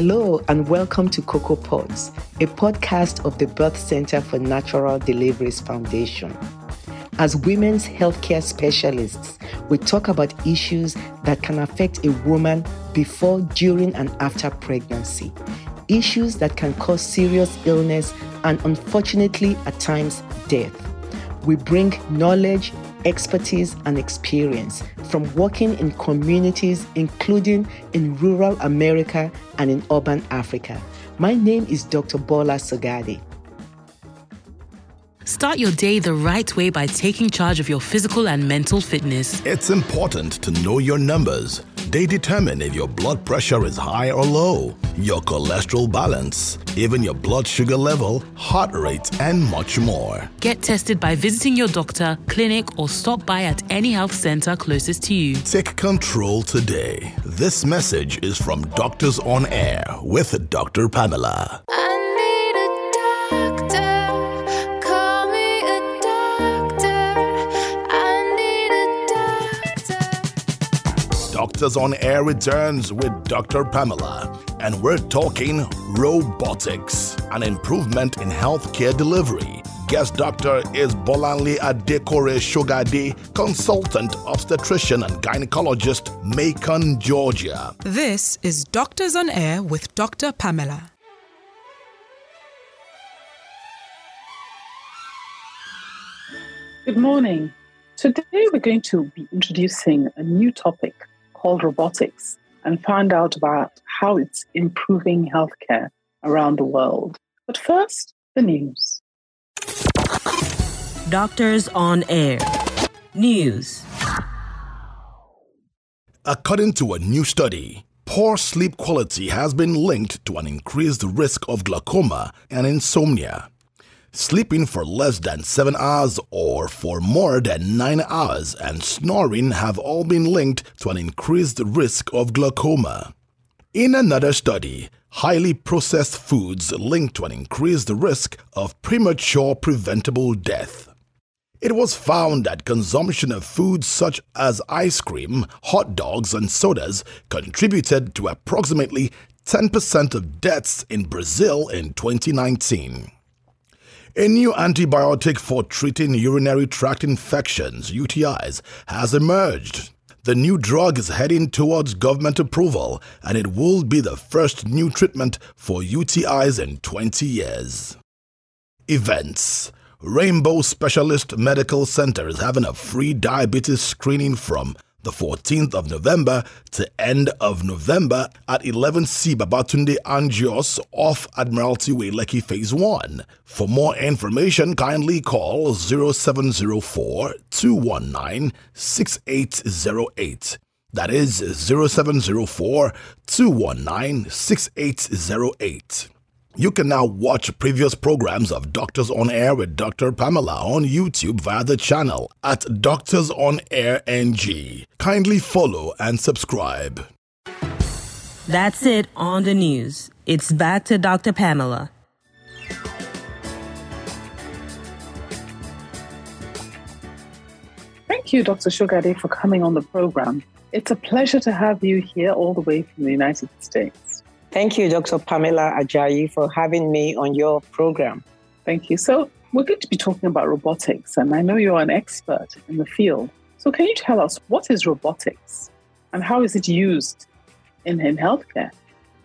Hello, and welcome to Cocoa Pods, a podcast of the Birth Center for Natural Deliveries Foundation. As women's healthcare specialists, we talk about issues that can affect a woman before, during, and after pregnancy. Issues that can cause serious illness and, unfortunately, at times, death. We bring knowledge, expertise, and experience from working in communities, including in rural America and in urban Africa. My name is Dr. Bola Shogade. Start your day the right way by taking charge of your physical and mental fitness. It's important to know your numbers. They determine if your blood pressure is high or low, your cholesterol balance, even your blood sugar level, heart rate, and much more. Get tested by visiting your doctor, clinic, or stop by at any health center closest to you. Take control today. This message is from Doctors on Air with Dr. Pamela. Doctors on Air returns with Dr. Pamela, and we're talking robotics, an improvement in healthcare delivery. Guest doctor is Bolanle Adekore Shogade, consultant obstetrician and gynecologist, Macon, Georgia. This is Doctors on Air with Dr. Pamela. Good morning. Today we're going to be introducing a new topic called robotics and find out about how it's improving healthcare around the world. But first, the news. Doctors on Air. News. According to a new study, poor sleep quality has been linked to an increased risk of glaucoma and insomnia. Sleeping for less than 7 hours or for more than 9 hours and snoring have all been linked to an increased risk of glaucoma. In another study, highly processed foods linked to an increased risk of premature preventable death. It was found that consumption of foods such as ice cream, hot dogs, and sodas contributed to approximately 10% of deaths in Brazil in 2019. A new antibiotic for treating urinary tract infections, UTIs, has emerged. The new drug is heading towards government approval, and it will be the first new treatment for UTIs in 20 years. Events Rainbow Specialist Medical Center is having a free diabetes screening from the 14th of November to end of November at 11C Babatunde Angios off Admiralty Way, Lekki Phase 1. For more information, kindly call 0704 219 6808. That is 0704 219 6808. You can now watch previous programs of Doctors on Air with Dr. Pamela on YouTube via the channel at Doctors on Air NG. Kindly follow and subscribe. That's it on the news. It's back to Dr. Pamela. Thank you, Dr. Shogade, for coming on the program. It's a pleasure to have you here all the way from the United States. Thank you, Dr. Pamela Ajayi, for having me on your program. Thank you. So, we're going to be talking about robotics, and I know you're an expert in the field. So, can you tell us what is robotics and how is it used in, in healthcare?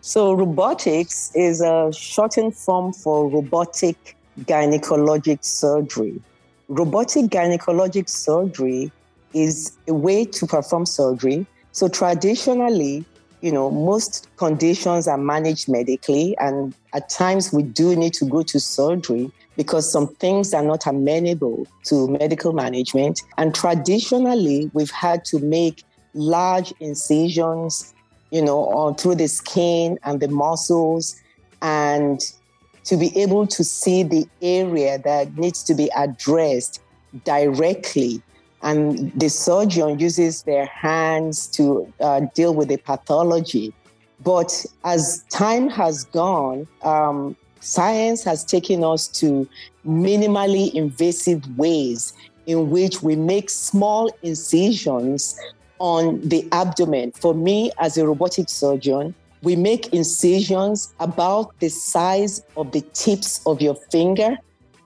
So, robotics is a shortened form for robotic gynecologic surgery. Robotic gynecologic surgery is a way to perform surgery. So, traditionally, you know, most conditions are managed medically, and at times we do need to go to surgery because some things are not amenable to medical management. And traditionally, we've had to make large incisions, you know, on, through the skin and the muscles, and to be able to see the area that needs to be addressed directly and the surgeon uses their hands to uh, deal with the pathology. But as time has gone, um, science has taken us to minimally invasive ways in which we make small incisions on the abdomen. For me, as a robotic surgeon, We make incisions about the size of the tips of your finger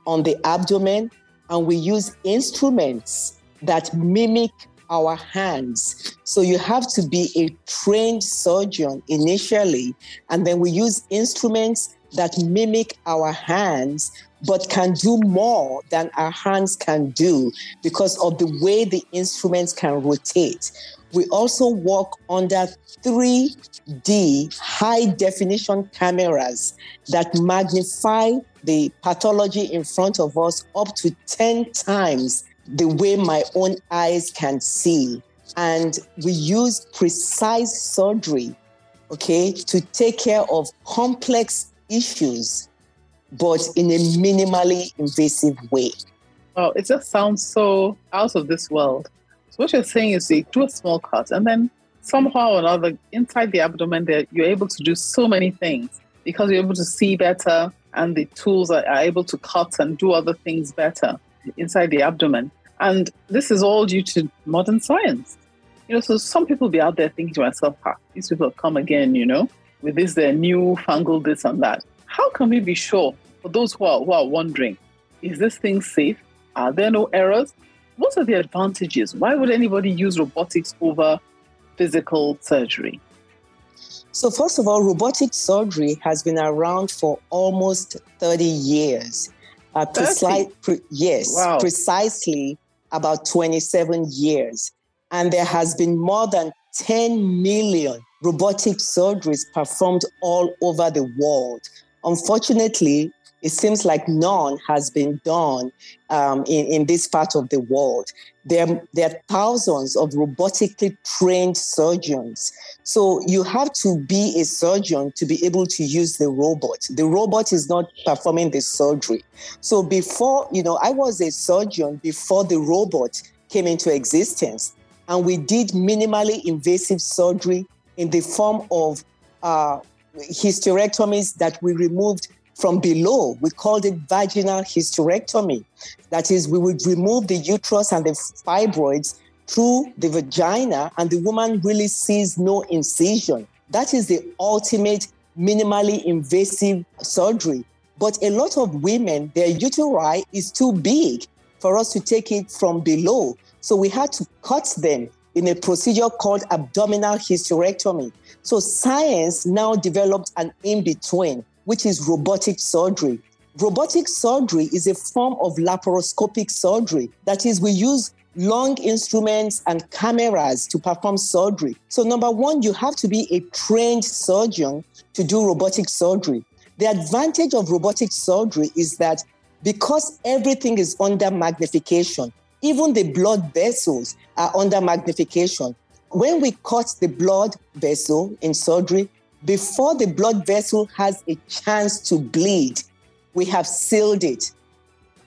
on the abdomen, and we use instruments that mimic our hands. So you have to be a trained surgeon initially, and then we use instruments that mimic our hands but can do more than our hands can do because of the way the instruments can rotate. We also work under 3D high definition cameras that magnify the pathology in front of us up to 10 times the way my own eyes can see. And we use precise surgery, okay, to take care of complex issues, but in a minimally invasive way. Oh, it just sounds so out of this world. So what you're saying is you do a small cut and then somehow or another inside the abdomen there you're able to do so many things because you're able to see better and the tools are able to cut and do other things better inside the abdomen. And this is all due to modern science. You know, so some people be out there thinking to myself, ah, these people have come again, you know, with this their new fangled this and that. How can we be sure for those who are, who are wondering, is this thing safe? Are there no errors? What are the advantages? Why would anybody use robotics over physical surgery? So, first of all, robotic surgery has been around for almost 30 years. Uh, 30? pre- yes, Wow. precisely about 27 years. And there has been more than 10 million robotic surgeries performed all over the world. Unfortunately, it seems like none has been done um, in, in this part of the world. There, there are thousands of robotically trained surgeons. So you have to be a surgeon to be able to use the robot. The robot is not performing the surgery. So before, you know, I was a surgeon before the robot came into existence. And we did minimally invasive surgery in the form of uh, hysterectomies that we removed from below. We called it vaginal hysterectomy. That is, we would remove the uterus and the fibroids through the vagina, and the woman really sees no incision. That is the ultimate minimally invasive surgery. But a lot of women, their uteri is too big for us to take it from below. So we had to cut them in a procedure called abdominal hysterectomy. So science now developed an in between, which is robotic surgery. Robotic surgery is a form of laparoscopic surgery. That is, we use long instruments and cameras to perform surgery. So, number one, you have to be a trained surgeon to do robotic surgery. The advantage of robotic surgery is that because everything is under magnification, even the blood vessels are under magnification. When we cut the blood vessel in surgery, before the blood vessel has a chance to bleed, we have sealed it.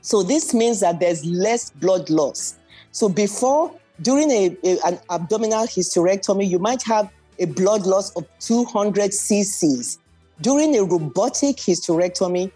So this means that there's less blood loss. So before, during a, a- an abdominal hysterectomy, you might have a blood loss of 200 cc's. During a robotic hysterectomy,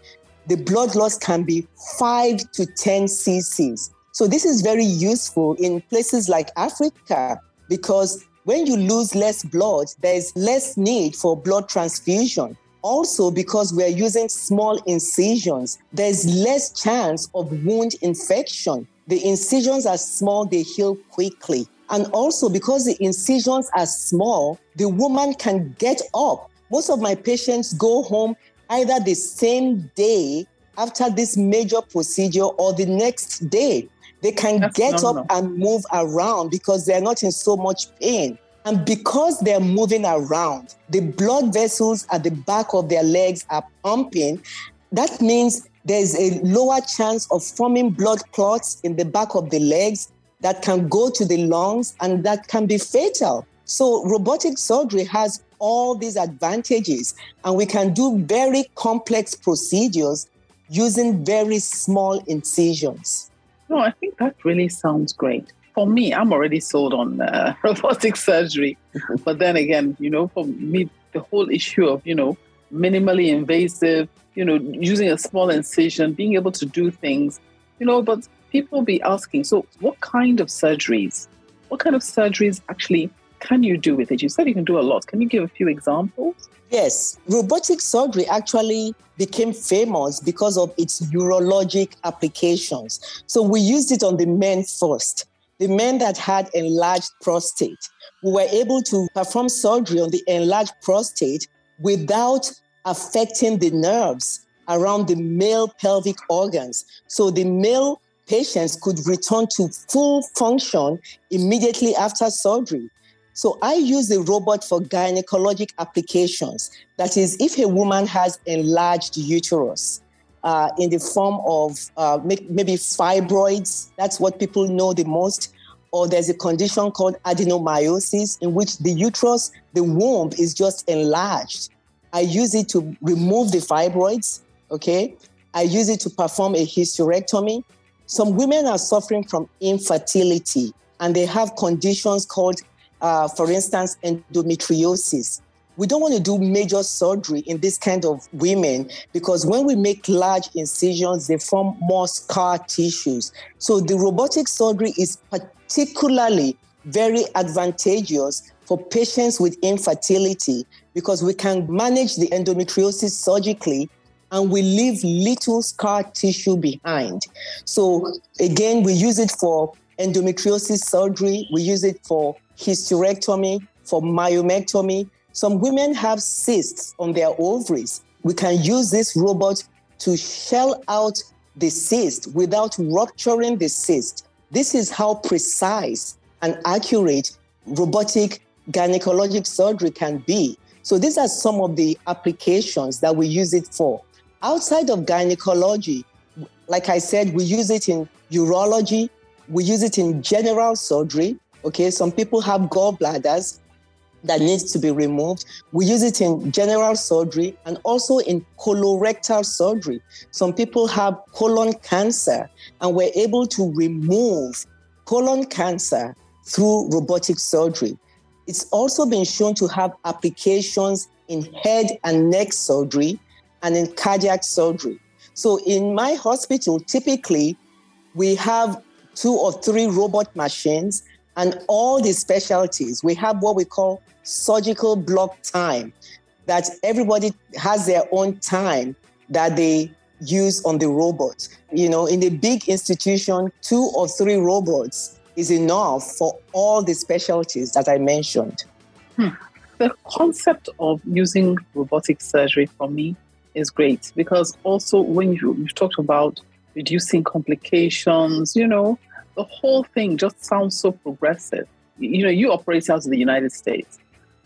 the blood loss can be 5 to 10 cc's. So this is very useful in places like Africa because when you lose less blood, there's less need for blood transfusion. Also, because we're using small incisions, there's less chance of wound infection. The incisions are small, they heal quickly. And also, because the incisions are small, the woman can get up. Most of my patients go home either the same day after this major procedure or the next day. They can That's get phenomenal. up and move around because they're not in so much pain. And because they're moving around, the blood vessels at the back of their legs are pumping. That means there's a lower chance of forming blood clots in the back of the legs that can go to the lungs and that can be fatal. So, robotic surgery has all these advantages, and we can do very complex procedures using very small incisions. No, I think that really sounds great. For me, I'm already sold on uh, robotic surgery. but then again, you know, for me, the whole issue of, you know, minimally invasive, you know, using a small incision, being able to do things, you know, but people be asking, so what kind of surgeries, what kind of surgeries actually can you do with it? You said you can do a lot. Can you give a few examples? Yes, robotic surgery actually became famous because of its urologic applications. So we used it on the men first. The men that had enlarged prostate, we were able to perform surgery on the enlarged prostate without affecting the nerves around the male pelvic organs. So the male patients could return to full function immediately after surgery. So I use the robot for gynecologic applications. That is, if a woman has enlarged uterus uh, in the form of uh, maybe fibroids, that's what people know the most, or there's a condition called adenomyosis in which the uterus, the womb is just enlarged. I use it to remove the fibroids, okay? I use it to perform a hysterectomy. Some women are suffering from infertility and they have conditions called uh, for instance, endometriosis. We don't want to do major surgery in this kind of women because when we make large incisions, they form more scar tissues. So the robotic surgery is particularly very advantageous for patients with infertility because we can manage the endometriosis surgically and we leave little scar tissue behind. So again, we use it for endometriosis surgery, we use it for hysterectomy, for myomectomy. Some women have cysts on their ovaries. We can use this robot to shell out the cyst without rupturing the cyst. This is how precise and accurate robotic gynecologic surgery can be. So these are some of the applications that we use it for. Outside of gynecology, like I said, we use it in urology, we use it in general surgery, Okay, some people have gallbladders that needs to be removed. We use it in general surgery and also in colorectal surgery. Some people have colon cancer and we're able to remove colon cancer through robotic surgery. It's also been shown to have applications in head and neck surgery and in cardiac surgery. So in my hospital, typically we have two or three robot machines and all the specialties. We have what we call surgical block time, that everybody has their own time that they use on the robot. You know, in a big institution, two or three robots is enough for all the specialties that I mentioned. Hmm. The concept of using robotic surgery for me is great because also when you, you talked about reducing complications, you know, the whole thing just sounds so progressive. You know, you operate out of the United States,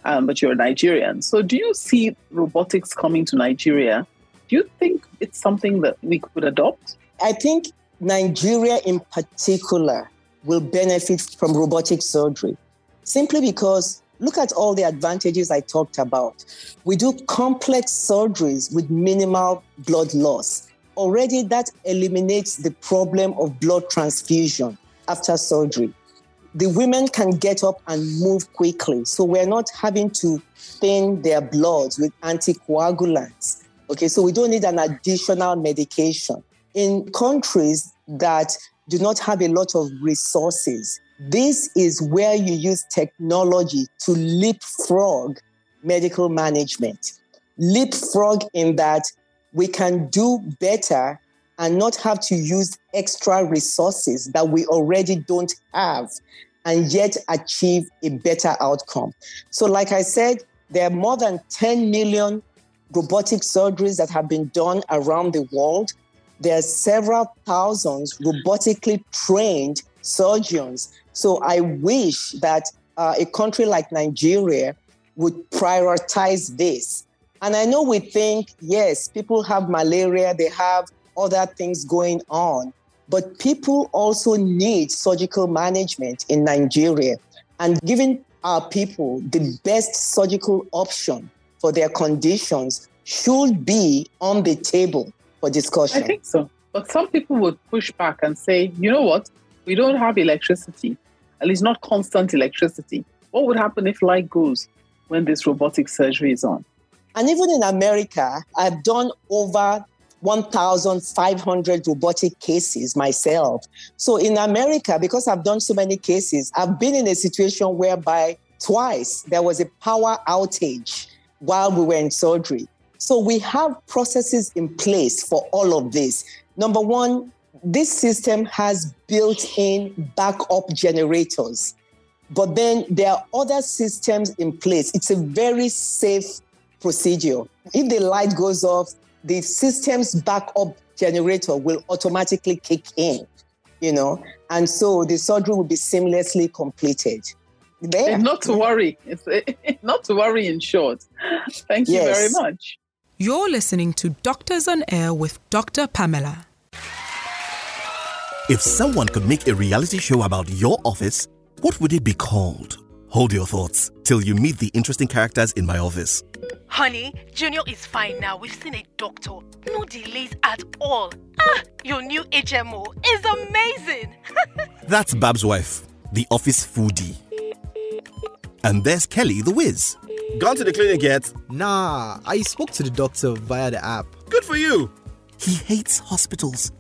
um, but you're a Nigerian. So, do you see robotics coming to Nigeria? Do you think it's something that we could adopt? I think Nigeria in particular will benefit from robotic surgery simply because look at all the advantages I talked about. We do complex surgeries with minimal blood loss. Already, that eliminates the problem of blood transfusion after surgery. The women can get up and move quickly. So we're not having to thin their bloods with anticoagulants. Okay, so we don't need an additional medication. In countries that do not have a lot of resources, this is where you use technology to leapfrog medical management. Leapfrog in that we can do better and not have to use extra resources that we already don't have and yet achieve a better outcome. So, like I said, there are more than 10 million robotic surgeries that have been done around the world. There are several thousands robotically trained surgeons. So, I wish that uh, a country like Nigeria would prioritize this. And I know we think, yes, people have malaria, they have other things going on. But people also need surgical management in Nigeria and giving our people the best surgical option for their conditions should be on the table for discussion. I think so. But some people would push back and say, you know what? We don't have electricity, at least not constant electricity. What would happen if light goes when this robotic surgery is on? And even in America, I've done over 1,500 robotic cases myself. So in America, because I've done so many cases, I've been in a situation whereby twice there was a power outage while we were in surgery. So we have processes in place for all of this. Number one, this system has built in backup generators, but then there are other systems in place. It's a very safe procedure. If the light goes off, the system's backup generator will automatically kick in, you know, and so the surgery will be seamlessly completed. There. Not to worry. It's not to worry in short. Thank you yes. very much. You're listening to Doctors on Air with Dr. Pamela. If someone could make a reality show about your office, what would it be called? Hold your thoughts till you meet the interesting characters in my office. Honey, Junior is fine now. We've seen a doctor. No delays at all. Ah, your new HMO is amazing. That's Bab's wife, the office foodie. And there's Kelly the Wiz. Gone to the clinic yet? Nah, I spoke to the doctor via the app. Good for you. He hates hospitals.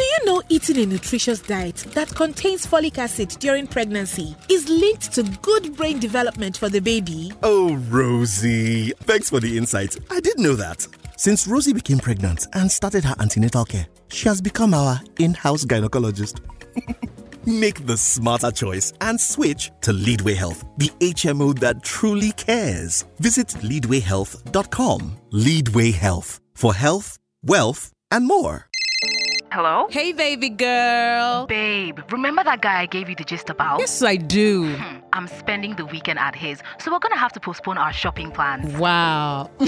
Do you know eating a nutritious diet that contains folic acid during pregnancy is linked to good brain development for the baby? Oh, Rosie. Thanks for the insight. I didn't know that. Since Rosie became pregnant and started her antenatal care, she has become our in house gynecologist. Make the smarter choice and switch to Leadway Health, the HMO that truly cares. Visit leadwayhealth.com. Leadway Health for health, wealth, and more. Hello? Hey, baby girl. Babe, remember that guy I gave you the gist about? Yes, I do. Hmm, I'm spending the weekend at his, so we're gonna have to postpone our shopping plans. Wow.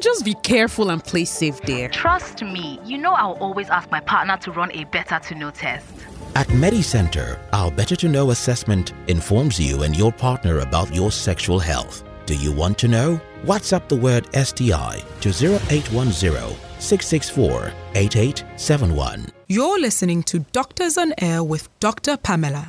Just be careful and play safe there. Trust me, you know I'll always ask my partner to run a better to know test. At MediCenter, our Better to Know assessment informs you and your partner about your sexual health. Do you want to know? WhatsApp the word STI to 0810 664 8871. You're listening to Doctors on Air with Dr. Pamela.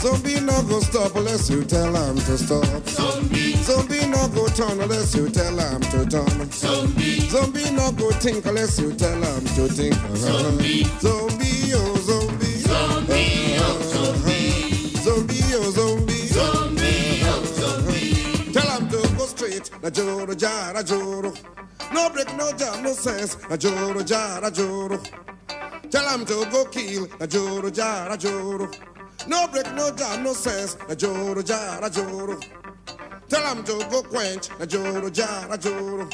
Zombie not go stop unless you tell him to stop. Zombie. Zombie not go turn unless you tell him to turn. Zombie. Zombie not go think unless you tell him to think. Zombie. Zombie, oh zombie. Zombie, oh zombie. Zombie, oh zombie. Zombie, oh zombie. Tell him to go straight. Na joro jara joro. No break, no jam, no sense. Na joro jara joro. Tell him to go kill. Na joro jara joro. No break, no jam, no sense. Na joro jara joro. Tell him to go quench. Na joro jara joro.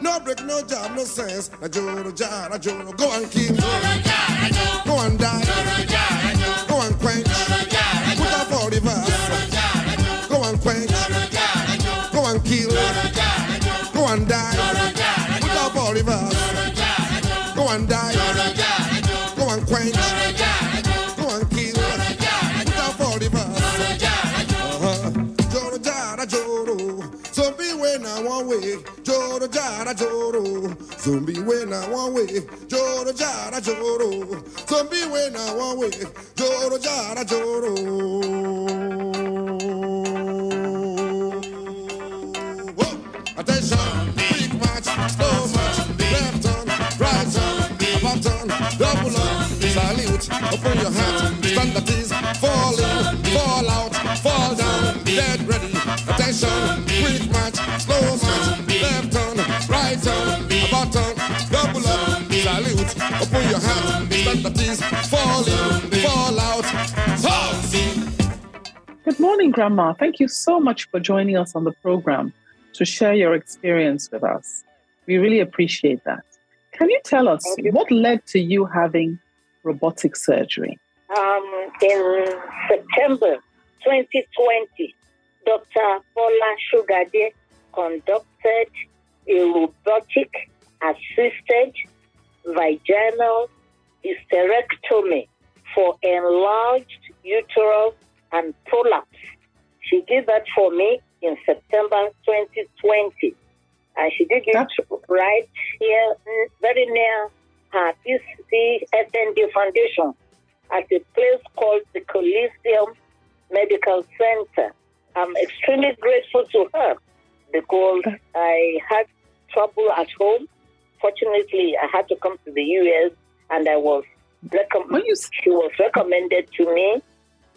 No break, no jam, no sense. Na joro jara joro. Go and kill. Joro jara joro. Go joro. Zombie when I one way. Joro jara joro. Attention. Big march. Slow march. Left turn. Right turn. About turn. Double up. Salute. Open your hat. Stand at ease. Fall in. Fall out. Fall down. Dead ready. Attention. Quick march. Slow march. Left turn. Right turn. About turn. Double. Salute. Open your hat. Stand at ease. Fall in. Fall out. Good morning, Grandma. Thank you so much for joining us on the program to share your experience with us. We really appreciate that. Can you tell us what led to you having robotic surgery? Um, in September 2020, Dr. Bola Shogade conducted a robotic assisted vaginal hysterectomy for enlarged uterus and prolapse. She did that for me in September 2020. And she did it right here, mm, very near her SND Foundation at a place called the Coliseum Medical Center. I'm extremely grateful to her because I had trouble at home. Fortunately, I had to come to the US and I was recommended. She was recommended to me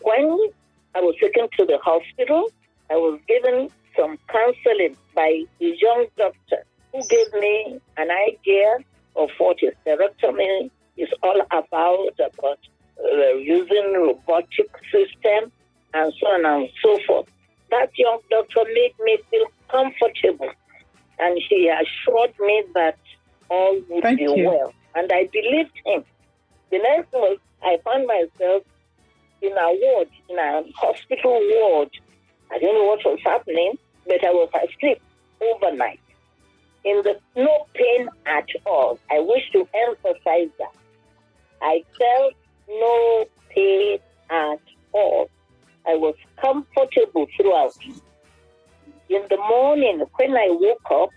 when I was taken to the hospital. I was given some counseling by a young doctor who gave me an idea of what hysterectomy is all about, about uh, using robotic system and so on and so forth. That young doctor made me feel comfortable and he assured me that all would Thank be you. well. And I believed him. The next month, I found myself in a ward, in a hospital ward. I didn't know what was happening, but I was asleep overnight. In the no pain at all. I wish to emphasize that. I felt no pain at all. I was comfortable throughout. In the morning, when I woke up,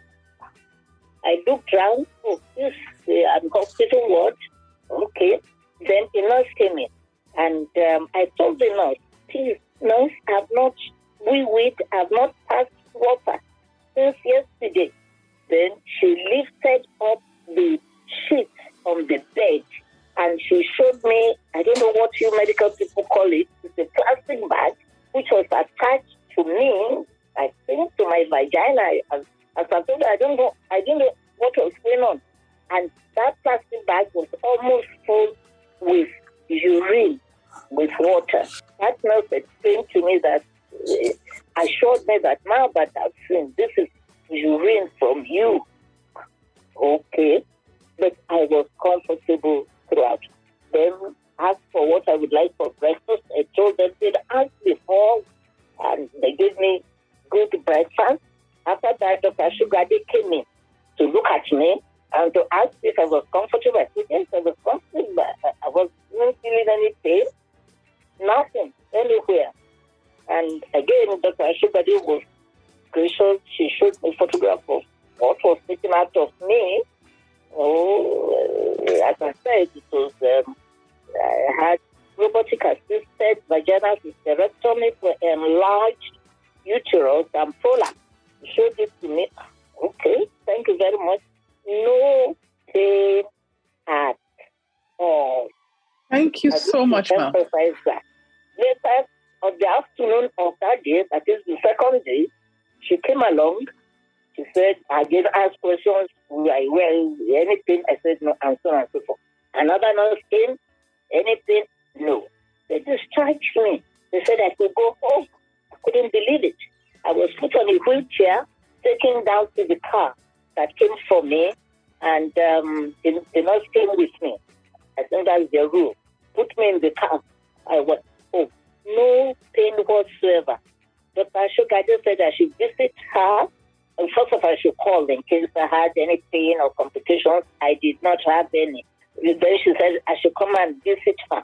I looked around. Oh, this uh, I'm hospital ward. Okay. Then the nurse came in, and um, I told the nurse, "Please, nurse, I've not we wait, I've not passed water since yesterday." Out of me. Oh, uh, as I said, it was, um, I had robotic assisted vaginal hysterectomy for enlarged uterus and prolapse. She showed it to me. Okay, thank you very much. No pain at all. Thank you so much, ma'am. Not have any. Then she said I should come and visit her.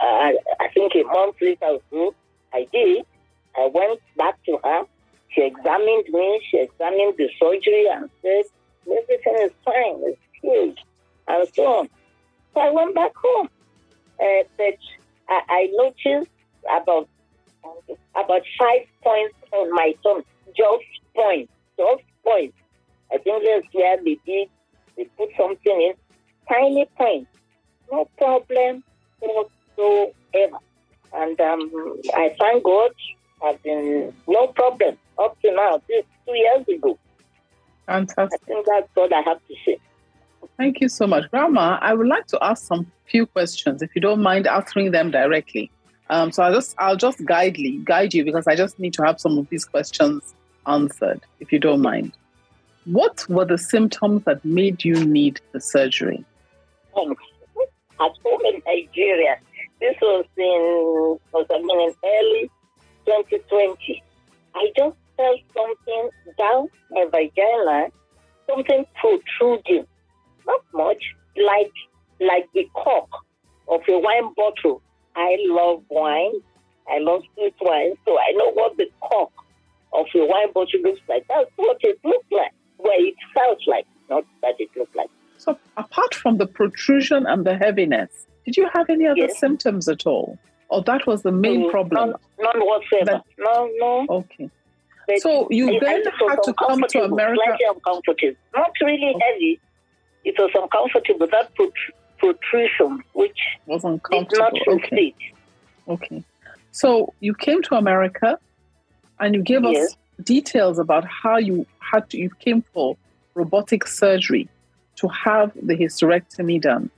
Uh, I think a month later so, I did. I went back to her. She examined me. She examined the surgery and said, everything is fine. It's huge. And so on. So I went back home. Uh, but I, I noticed about about five points on my thumb. Just points. Just points. I think that's where they did. They put something in. Tiny points. No problem whatsoever. And um, I thank God. I've been no problem up to now. This two years ago. Fantastic. I think that's all I have to say. Thank you so much. Grandma, I would like to ask some few questions, if you don't mind answering them directly. Um, so I'll just I'll just guide you, guide you because I just need to have some of these questions answered, if you don't mind. What were the symptoms that made you need the surgery? Um, At home in Nigeria. This was in was I mean in early 2020. I just felt something down my vagina, something protruding, not much, like like the cork of a wine bottle. I love wine. I love sweet wine, so I know what the cork of a wine bottle looks like. That's what it looked like. Well, it felt like, not that it looked like. So, apart from the protrusion and the heaviness, did you have any other Yes. symptoms at all? Or that was the main Mm, problem? None, none whatsoever. no, no. Okay. But So you it- then had to come to America- Slightly uncomfortable. Not really heavy. It was uncomfortable. That prot- protrusion, which was did uncomfortable. not Okay. Okay. So you came to America and you gave Yes. us details about how you had to, you came for robotic surgery to have the hysterectomy done.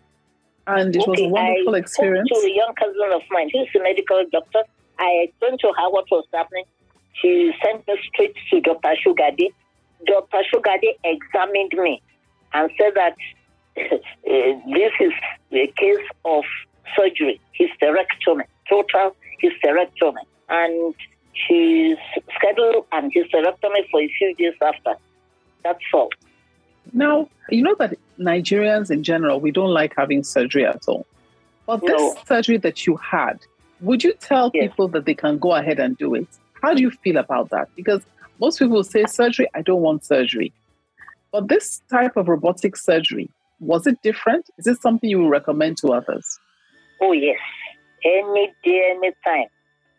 And it was a Okay, wonderful I experience. to a young cousin of mine who's a medical doctor. I explained to her what was happening. She sent me straight to Dr. Shogade. Dr. Shogade examined me and said that uh, this is a case of surgery, hysterectomy, total hysterectomy. And she's scheduled an hysterectomy for a few days after. That's all. Now, you know that Nigerians in general, we don't like having surgery at all. But this No. surgery that you had, would you tell people that they can go ahead and do it? How do you feel about that? Because most people say surgery, I don't want surgery. But this type of robotic surgery, was it different? Is it something you would recommend to others? Oh, yes. Any day, any time.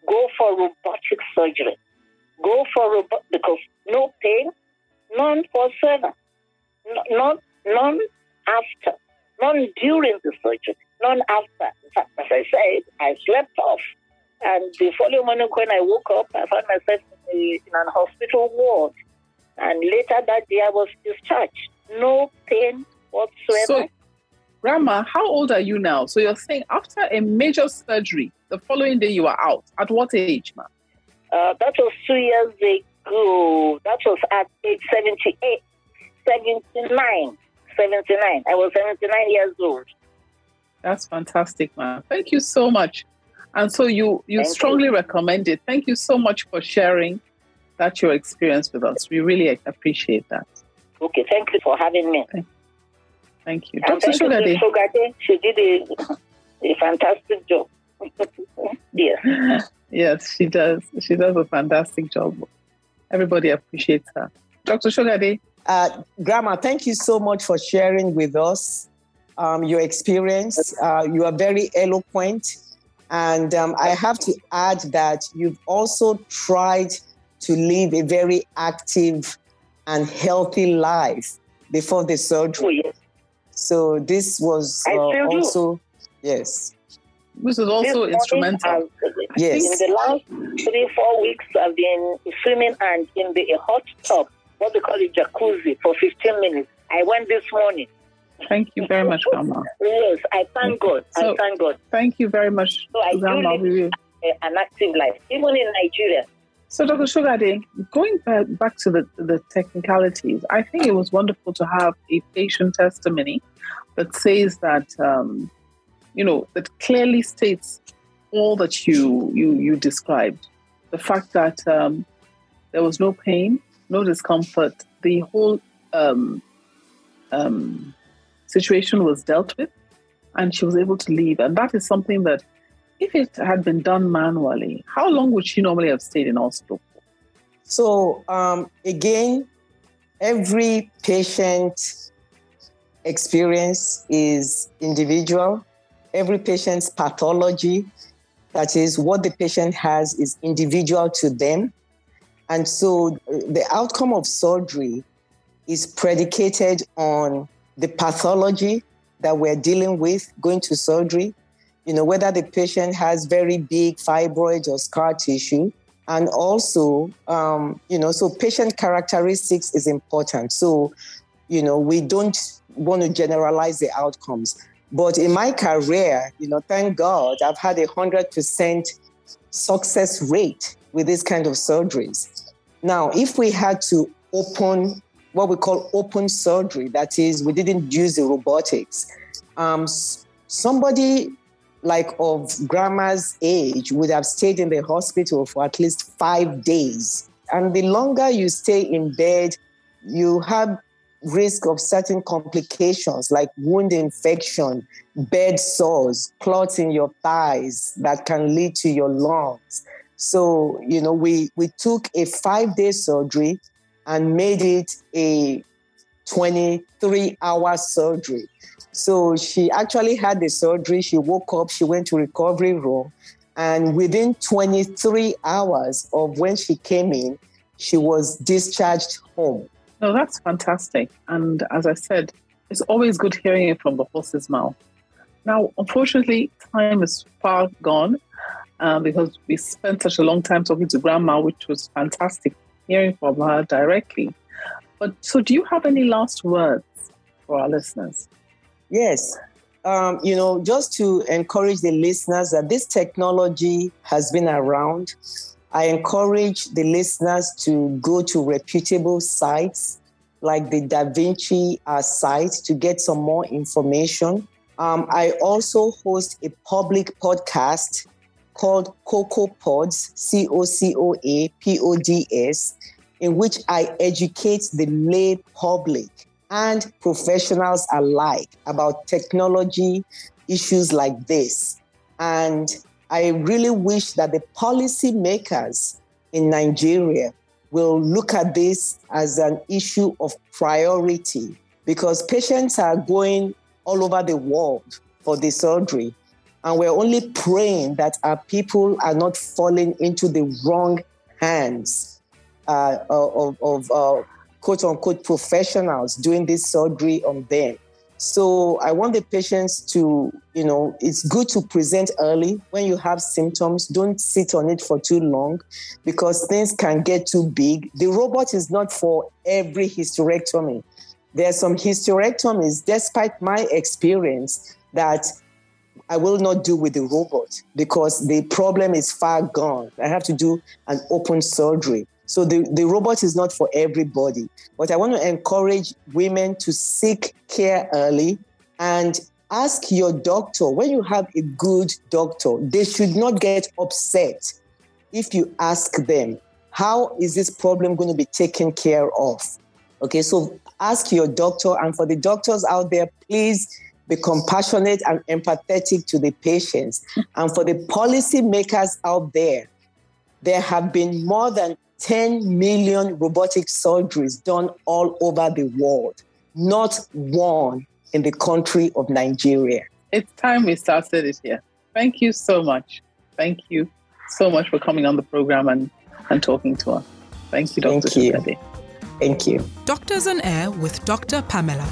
Go for robotic surgery. Go for robot because no pain, none whatsoever. No, none, none after. None during the surgery. None after. In fact, as I said, I slept off. And the following morning, when I woke up, I found myself in an hospital ward. And later that day, I was discharged. No pain whatsoever. So, Grandma, how old are you now? So you're saying after a major surgery, the following day you are out. At what age, ma? Uh, that was two years ago. That was at age 78, 79, 79. I was 79 years old. That's fantastic, man. Thank you so much. And so you you Thank strongly recommend it. Thank you so much for sharing that your experience with us. We really appreciate that. Okay, thank you for having me. Thank you. Thank you to Shogade. Shogade. She did a, a fantastic job. yes. Yes, she does. She does a fantastic job. Everybody appreciates her. Dr. Shogade. Uh, Grandma, thank you so much for sharing with us um, your experience. Uh, you are very eloquent. And um, I have to add that you've also tried to live a very active and healthy life before the surgery. So this was I uh, still do. also, yes. This is also morning, instrumental. I've- Yes. In the last three, four weeks, I've been swimming and in the a hot tub, what they call it, jacuzzi, for 15 minutes. I went this morning. Thank you very much, Grandma. Yes, I thank God. So- I thank God. Thank you very much, So I do Grandma. live We will- a- an active life, even in Nigeria. So, Dr. Shogade, going back, back to the, the technicalities, I think it was wonderful to have a patient testimony that says that, um, you know, that clearly states all that you, you, you described. The fact that um, there was no pain, no discomfort, the whole um, um, situation was dealt with, and she was able to leave. And that is something that if it had been done manually, how long would she normally have stayed in hospital? So um, again, every patient experience is individual. Every patient's pathology, that is what the patient has, is individual to them. And so uh, the outcome of surgery is predicated on the pathology that we're dealing with going to surgery. You know, whether the patient has very big fibroids or scar tissue, and also, um, you know, so patient characteristics is important. So, you know, we don't want to generalize the outcomes. But in my career, you know, thank God, I've had a 100% success rate with this kind of surgeries. Now, if we had to open what we call open surgery, that is, we didn't use the robotics, um, somebody like of grandma's age would have stayed in the hospital for at least five days. And the longer you stay in bed, you have risk of certain complications like wound infection, bed sores, clots in your thighs that can lead to your lungs. So, you know, we, we took a five day surgery and made it a 23 hour surgery. So she actually had the surgery. She woke up, she went to recovery room, and within 23 hours of when she came in, she was discharged home. No, that's fantastic. And as I said, it's always good hearing it from the horse's mouth. Now, unfortunately, time is far gone uh, because we spent such a long time talking to Grandma, which was fantastic hearing from her directly. But so, do you have any last words for our listeners? Yes. Um, you know, just to encourage the listeners that this technology has been around. I encourage the listeners to go to reputable sites like the Da Vinci uh, site to get some more information. Um, I also host a public podcast called Cocoa Pods, C O C O A P O D S, in which I educate the lay public and professionals alike about technology issues like this. And I really wish that the policymakers in Nigeria will look at this as an issue of priority because patients are going all over the world for the surgery. And we're only praying that our people are not falling into the wrong hands uh, of, of uh, quote unquote professionals doing this surgery on them. So I want the patients to, you know, it's good to present early when you have symptoms. Don't sit on it for too long because things can get too big. The robot is not for every hysterectomy. There are some hysterectomies, despite my experience, that I will not do with the robot because the problem is far gone. I have to do an open surgery. So the, the robot is not for everybody. But I want to encourage women to seek care early and ask your doctor when you have a good doctor, they should not get upset if you ask them, how is this problem going to be taken care of? Okay, so ask your doctor. And for the doctors out there, please be compassionate and empathetic to the patients. and for the policymakers out there, there have been more than 10 million robotic surgeries done all over the world, not one in the country of Nigeria. It's time we started it here. Thank you so much. Thank you so much for coming on the program and, and talking to us. Thank you, Dr. Thank you. Thank you. Doctors on Air with Dr. Pamela.